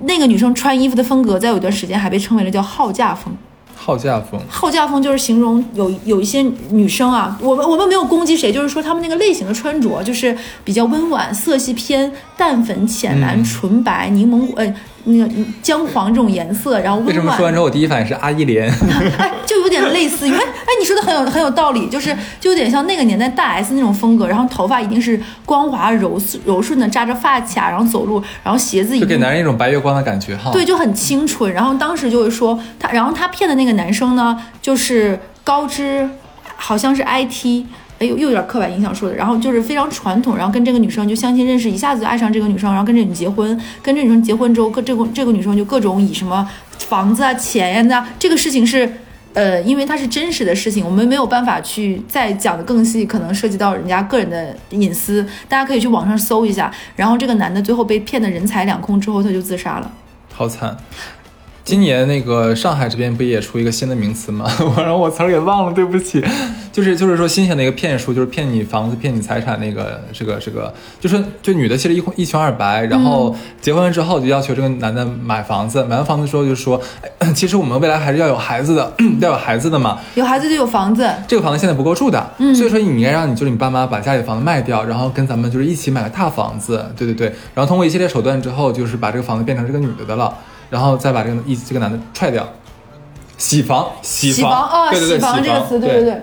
那个女生穿衣服的风格，在有一段时间还被称为了叫好嫁风。好嫁风。好嫁风就是形容有有一些女生啊，我们我们没有攻击谁，就是说她们那个类型的穿着就是比较温婉，色系偏淡粉、浅蓝、嗯纯白、柠檬呃那个姜黄这种颜色，然后为什么说完之，后我第一反应是阿依莲？哎，就有点类似，因为哎你说的很有很有道理，就是就有点像那个年代大 S 那种风格，然后头发一定是光滑柔柔顺的，扎着发卡，然后走路，然后鞋子就给男人一种白月光的感觉哈。对，就很清纯。然后当时就是说他，然后他骗的那个男生呢，就是高知，好像是 IT。哎呦，又有点刻板印象说的，然后就是非常传统，然后跟这个女生就相亲认识，一下子就爱上这个女生，然后跟这个女结婚，跟这女生结婚之后，各这个这个女生就各种以什么房子啊、钱呀、这个事情是，呃，因为它是真实的事情，我们没有办法去再讲的更细，可能涉及到人家个人的隐私，大家可以去网上搜一下。然后这个男的最后被骗得人财两空之后，他就自杀了。好惨。今年那个上海这边不也出一个新的名词吗？我然后我词儿给忘了，对不起。就是就是说新型的一个骗术，就是骗你房子、骗你财产那个这个这个，就是就女的其实一一穷二白，然后结婚了之后就要求这个男的买房子，买完房子之后就说，哎 其实我们未来还是要有孩子的，要有孩子的嘛。有孩子就有房子，这个房子现在不够住的，嗯所以说你应该让你就是你爸妈把家里房子卖掉，然后跟咱们就是一起买个大房子，对对对，然后通过一系列手段之后，就是把这个房子变成这个女的的了，然后再把这个一这个男的踹掉，洗房洗洗房哦，对对对，洗房这个词，对对对对。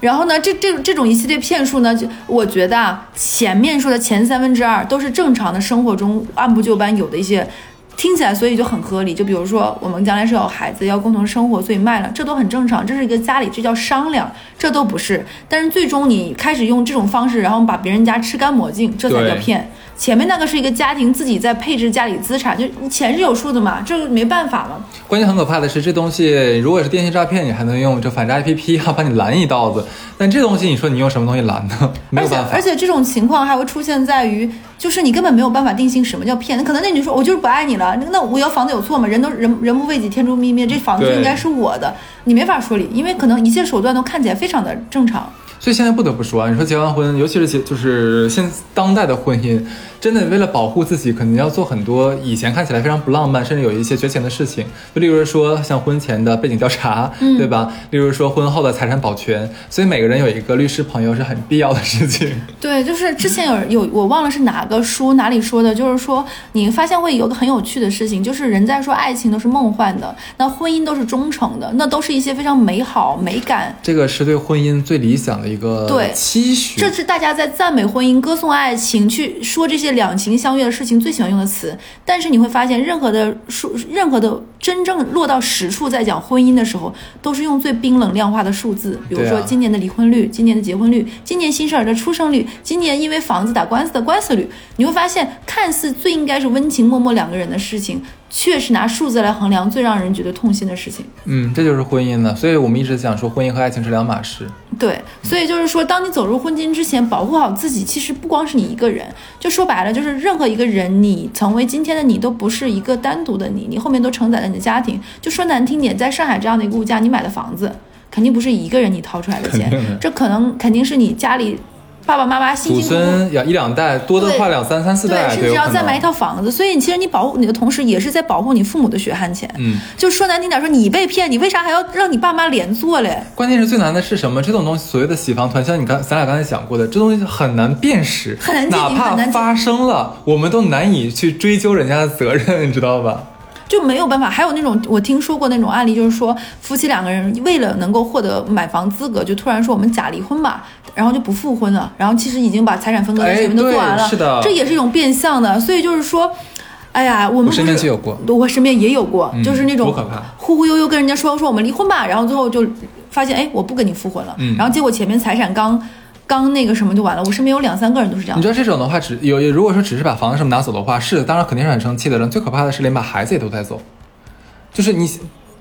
然后呢，这这这种一系列骗术呢，就我觉得啊，前面说的前三分之二都是正常的生活中按部就班有的一些，听起来所以就很合理。就比如说我们将来是有孩子要共同生活，所以卖了，这都很正常，这是一个家里这叫商量，这都不是。但是最终你开始用这种方式，然后把别人家吃干抹净，这才叫骗。前面那个是一个家庭自己在配置家里资产，就你钱是有数的嘛，这个没办法嘛。关键很可怕的是，这东西如果是电信诈骗，你还能用这反诈 APP 啊把你拦一刀子，但这东西你说你用什么东西拦呢？没有办法而且而。且这种情况还会出现在于，就是你根本没有办法定性什么叫骗。那可能那女说，我就是不爱你了，那那我要房子有错吗？人都人人不为己，天诛灭灭，这房子就应该是我的，你没法说理，因为可能一切手段都看起来非常的正常。所以现在不得不说啊，你说结完婚，尤其是结就是现当代的婚姻，真的为了保护自己，可能要做很多以前看起来非常不浪漫，甚至有一些绝情的事情。就例如说像婚前的背景调查，嗯对吧？例如说婚后的财产保全，所以每个人有一个律师朋友是很必要的事情。对，就是之前有有我忘了是哪个书哪里说的，就是说你发现会有个很有趣的事情，就是人在说爱情都是梦幻的，那婚姻都是忠诚的，那都是一些非常美好美感这个是对婚姻最理想的一个对期许。这是大家在赞美婚姻、歌颂爱情、去说这些两情相悦的事情最喜欢用的词。但是你会发现，任何的数、任何的真正落到实处，在讲婚姻的时候，都是用最冰冷量化的数字，比如说今年的离婚率、今年的结婚率、今年新生儿的出生率、今年因为房子打官司的官司率。你会发现，看似最应该是温情脉脉两个人的事情，却是拿数字来衡量最让人觉得痛心的事情。嗯，这就是婚姻了。所以我们一直想说，婚姻和爱情是两码事。对，所以就是说，当你走入婚姻之前，保护好自己，其实不光是你一个人，就说白了，就是任何一个人，你成为今天的你，都不是一个单独的你，你后面都承载了你的家庭。就说难听点，在上海这样的一个物价，你买的房子，肯定不是一个人你掏出来的钱肯，这可能肯定是你家里爸爸妈妈辛祖辛苦苦。孙要一两代，多的话两三三四代，对，甚至要再买一套房子，所以你其实你保护你的同时，也是在保护你父母的血汗钱。嗯，就说难听点，说你被骗，你为啥还要让你爸妈连坐嘞？关键是最难的是什么？这种东西所谓的洗房团，像你刚咱俩刚才讲过的，这东西很难辨识，很难哪怕发生了，我们都难以去追究人家的责任，你知道吧？就没有办法。还有那种我听说过那种案例，就是说夫妻两个人为了能够获得买房资格，就突然说我们假离婚吧，然后就不复婚了，然后其实已经把财产分割的哎事情都做完了，对是的这也是一种变相的。所以就是说。哎呀，我们我身边不是就有过我身边也有过，嗯就是那种多可怕忽忽悠悠跟人家说说我们离婚吧，然后最后就发现哎我不跟你复婚了，嗯然后结果前面财产刚刚那个什么就完了。我身边有两三个人都是这样你知道这种的话，只有如果说只是把房子什么拿走的话，是当然肯定是很生气的人。最可怕的是连把孩子也都带走，就是你。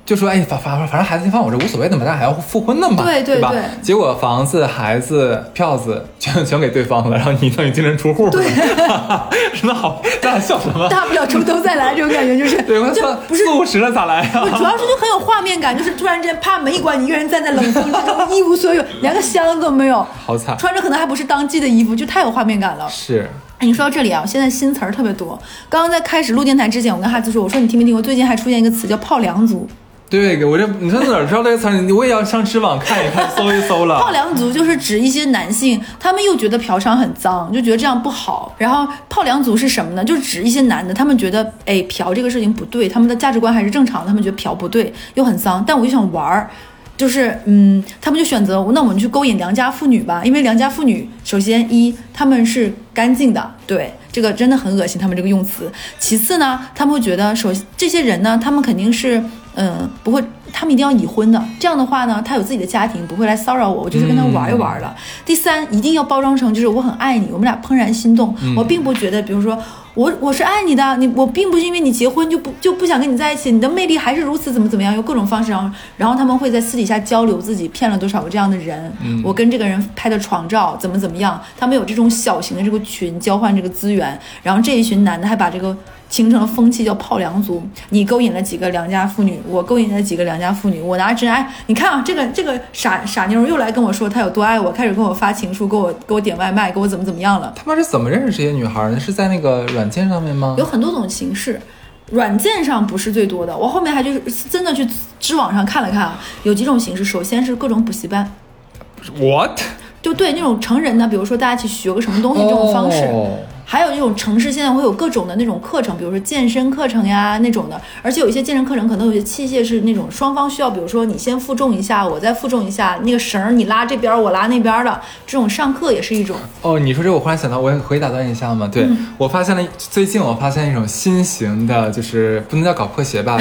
就说哎，反反反正孩子先放我这无所谓的嘛，咱还要复婚呢嘛，吧对对对？结果房子、孩子、票子全全给对方了，然后你等于净身出户了，真的好，咱俩笑什么？大不了从头再来，这种感觉就是对，我就不是四五十了咋来啊？主要是就很有画面感，就是突然之间啪门一关，你一个人站在冷风之中，一无所有，连个箱子都没有，好惨，穿着可能还不是当季的衣服，就太有画面感了。是哎你说到这里啊，现在新词儿特别多。刚刚在开始录电台之前，我跟哈子说，我说你听没听过？最近还出现一个词叫“泡凉族”。对，我这你说哪儿知道这个词儿？你我也要上知网看一看，搜一搜了。泡凉族就是指一些男性，他们又觉得嫖娼很脏，就觉得这样不好。然后泡凉族是什么呢？就是指一些男的，他们觉得哎嫖这个事情不对，他们的价值观还是正常的，他们觉得嫖不对又很脏，但我就想玩儿。就是嗯，他们就选择那我们去勾引良家妇女吧，因为良家妇女首先一他们是干净的，对这个真的很恶心，他们这个用词。其次呢，他们会觉得首这些人呢，他们肯定是嗯不会，他们一定要已婚的，这样的话呢，他有自己的家庭，不会来骚扰我，我就是跟他玩一玩了。第三，一定要包装成就是我很爱你，我们俩怦然心动，我并不觉得，比如说。我我是爱你的，你我并不是因为你结婚就不就不想跟你在一起，你的魅力还是如此，怎么怎么样，用各种方式，然后然后他们会在私底下交流自己骗了多少个这样的人，我跟这个人拍的床照怎么怎么样，他们有这种小型的这个群交换这个资源，然后这一群男的还把这个。形成了风气，叫泡良族。你勾引了几个良家妇女，我勾引了几个良家妇女，我拿真爱。你看啊，这个这个傻傻妞又来跟我说她有多爱我，开始跟我发情书，给我给我点外卖，给我怎么怎么样了。他们是怎么认识这些女孩呢？是在那个软件上面吗？有很多种形式，软件上不是最多的。我后面还就是真的去知网上看了看啊，有几种形式。首先是各种补习班，what？就对那种成人的，比如说大家一起学个什么东西这种方式。还有这种城市现在会有各种的那种课程，比如说健身课程呀那种的，而且有一些健身课程可能有些器械是那种双方需要，比如说你先负重一下，我再负重一下，那个绳你拉这边，我拉那边的，这种上课也是一种。哦，你说这我忽然想到，我可以打断一下吗？对我发现了，最近我发现一种新型的，就是不能叫搞破鞋吧，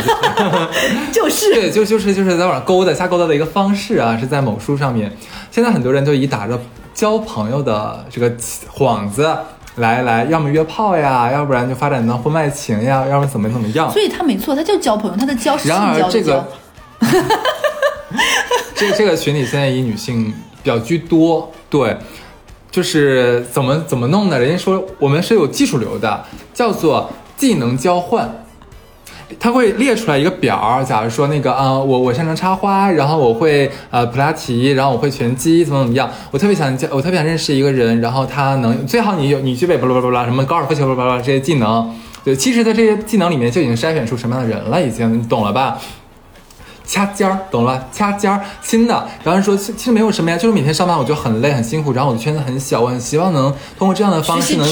就 是对，就就是就是在网上勾搭瞎勾搭的一个方式啊，是在某书上面，现在很多人就以打着交朋友的这个幌子。来来，要么约炮呀，要不然就发展到婚外情呀，要不然怎么怎么样？所以他没错，他就交朋友，他的交是然而这个，这这个群体现在以女性比较居多，对，就是怎么怎么弄呢？人家说我们是有技术流的，叫做技能交换。他会列出来一个表儿，假如说那个啊，我我擅长插花，然后我会呃普拉提，然后我会拳击，怎么怎么样？我特别想我特别想认识一个人，然后他能最好你有你具备巴拉巴拉巴拉什么高尔夫球巴拉巴拉这些技能，对，其实，在这些技能里面就已经筛选出什么样的人了，已经你懂了吧？掐尖儿，懂了？掐尖儿，新的。然后说其实没有什么呀，就是每天上班我就很累很辛苦，然后我的圈子很小，我很希望能通过这样的方式能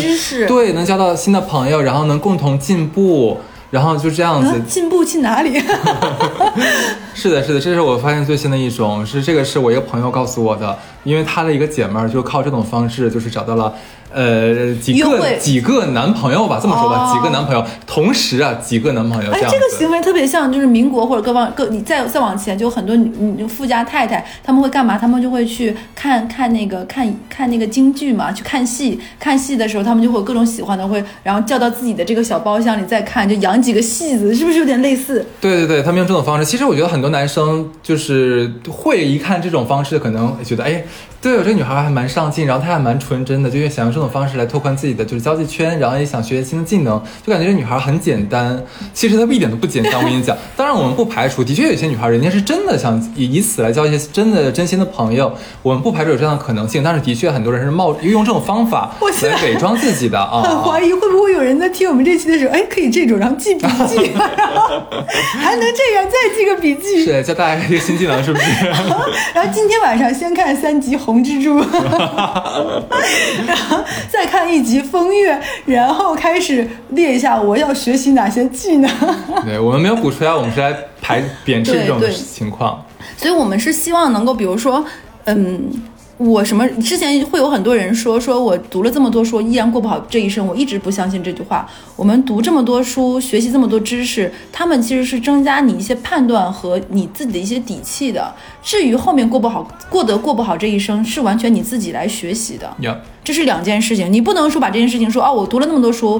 对能交到新的朋友，然后能共同进步。然后就这样子进步去哪里？是的，是的，这是我发现最新的一种，是这个是我一个朋友告诉我的，因为他的一个姐妹儿就靠这种方式，就是找到了。呃，几个几个男朋友吧，这么说吧，几个男朋友，同时啊，几个男朋友。哎，这个行为特别像，就是民国或者各方各，你再再往前，就很多女富家太太，他们会干嘛？他们就会去看看那个看看那个京剧嘛，去看戏。看戏的时候，他们就会有各种喜欢的，会然后叫到自己的这个小包厢里再看，就养几个戏子，是不是有点类似？对对对，他们用这种方式。其实我觉得很多男生就是会一看这种方式，可能觉得哎。对，我这个女孩还蛮上进，然后她还蛮纯真的，就想用这种方式来拓宽自己的就是交际圈，然后也想学新的技能，就感觉这女孩很简单。其实她一点都不简单，我跟你讲。当然，我们不排除，的确有些女孩人家是真的想以以此来交一些真的真心的朋友，我们不排除有这样的可能性。但是，的确很多人是冒用这种方法来伪装自己的啊。很怀疑会不会有人在听我们这期的时候，哎，可以这种，然后记笔记，然后还能这样再记个笔记，是教大家一个新技能，是不是？然后今天晚上先看三集。红蜘蛛，然后再看一集风月，然后开始列一下我要学习哪些技能。对我们没有鼓吹啊，我们是来排贬斥这种情况。所以我们是希望能够，比如说，嗯。我什么之前会有很多人说说我读了这么多书依然过不好这一生，我一直不相信这句话。我们读这么多书，学习这么多知识，他们其实是增加你一些判断和你自己的一些底气的。至于后面过不好，过得过不好这一生，是完全你自己来学习的。这是两件事情，你不能说把这件事情说哦，我读了那么多书，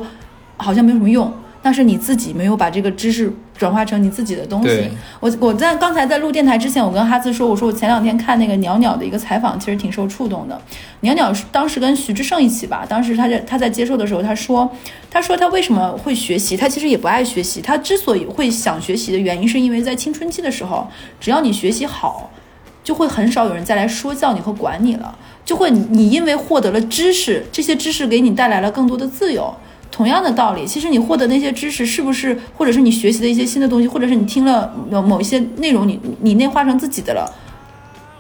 好像没有什么用。但是你自己没有把这个知识转化成你自己的东西。我我在刚才在录电台之前，我跟哈兹说，我说我前两天看那个袅袅的一个采访，其实挺受触动的。袅袅当时跟徐志胜一起吧，当时他在他在接受的时候，他说，他说他为什么会学习？他其实也不爱学习。他之所以会想学习的原因，是因为在青春期的时候，只要你学习好，就会很少有人再来说教你和管你了，就会你因为获得了知识，这些知识给你带来了更多的自由。同样的道理，其实你获得那些知识，是不是，或者是你学习的一些新的东西，或者是你听了某某一些内容，你你内化成自己的了，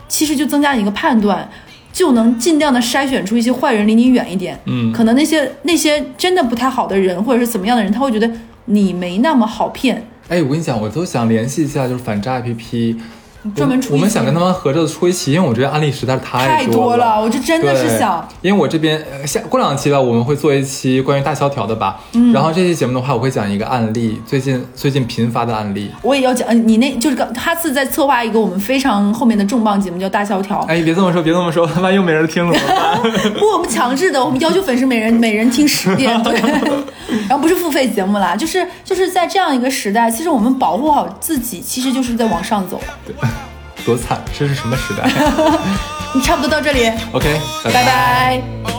其实就增加你一个判断，就能尽量的筛选出一些坏人离你远一点。嗯，可能那些那些真的不太好的人，或者是怎么样的人，他会觉得你没那么好骗。哎，我跟你讲，我都想联系一下，就是反诈 APP。专门出。我们想跟他们合作出一期，因为我觉得案例实在是太太多了。我就真的是想，因为我这边呃下过两期吧，我们会做一期关于大萧条的吧。嗯然后这期节目的话，我会讲一个案例，最近最近频发的案例。我也要讲，呃你那就是刚哈次在策划一个我们非常后面的重磅节目，叫大萧条。哎，别这么说，别这么说，万一又没人听怎么办？不，我们强制的，我们要求粉丝每人每人听十遍，对。然后不是付费节目啦，就是就是在这样一个时代，其实我们保护好自己，其实就是在往上走。多惨，这是什么时代？你差不多到这里，？OK，拜拜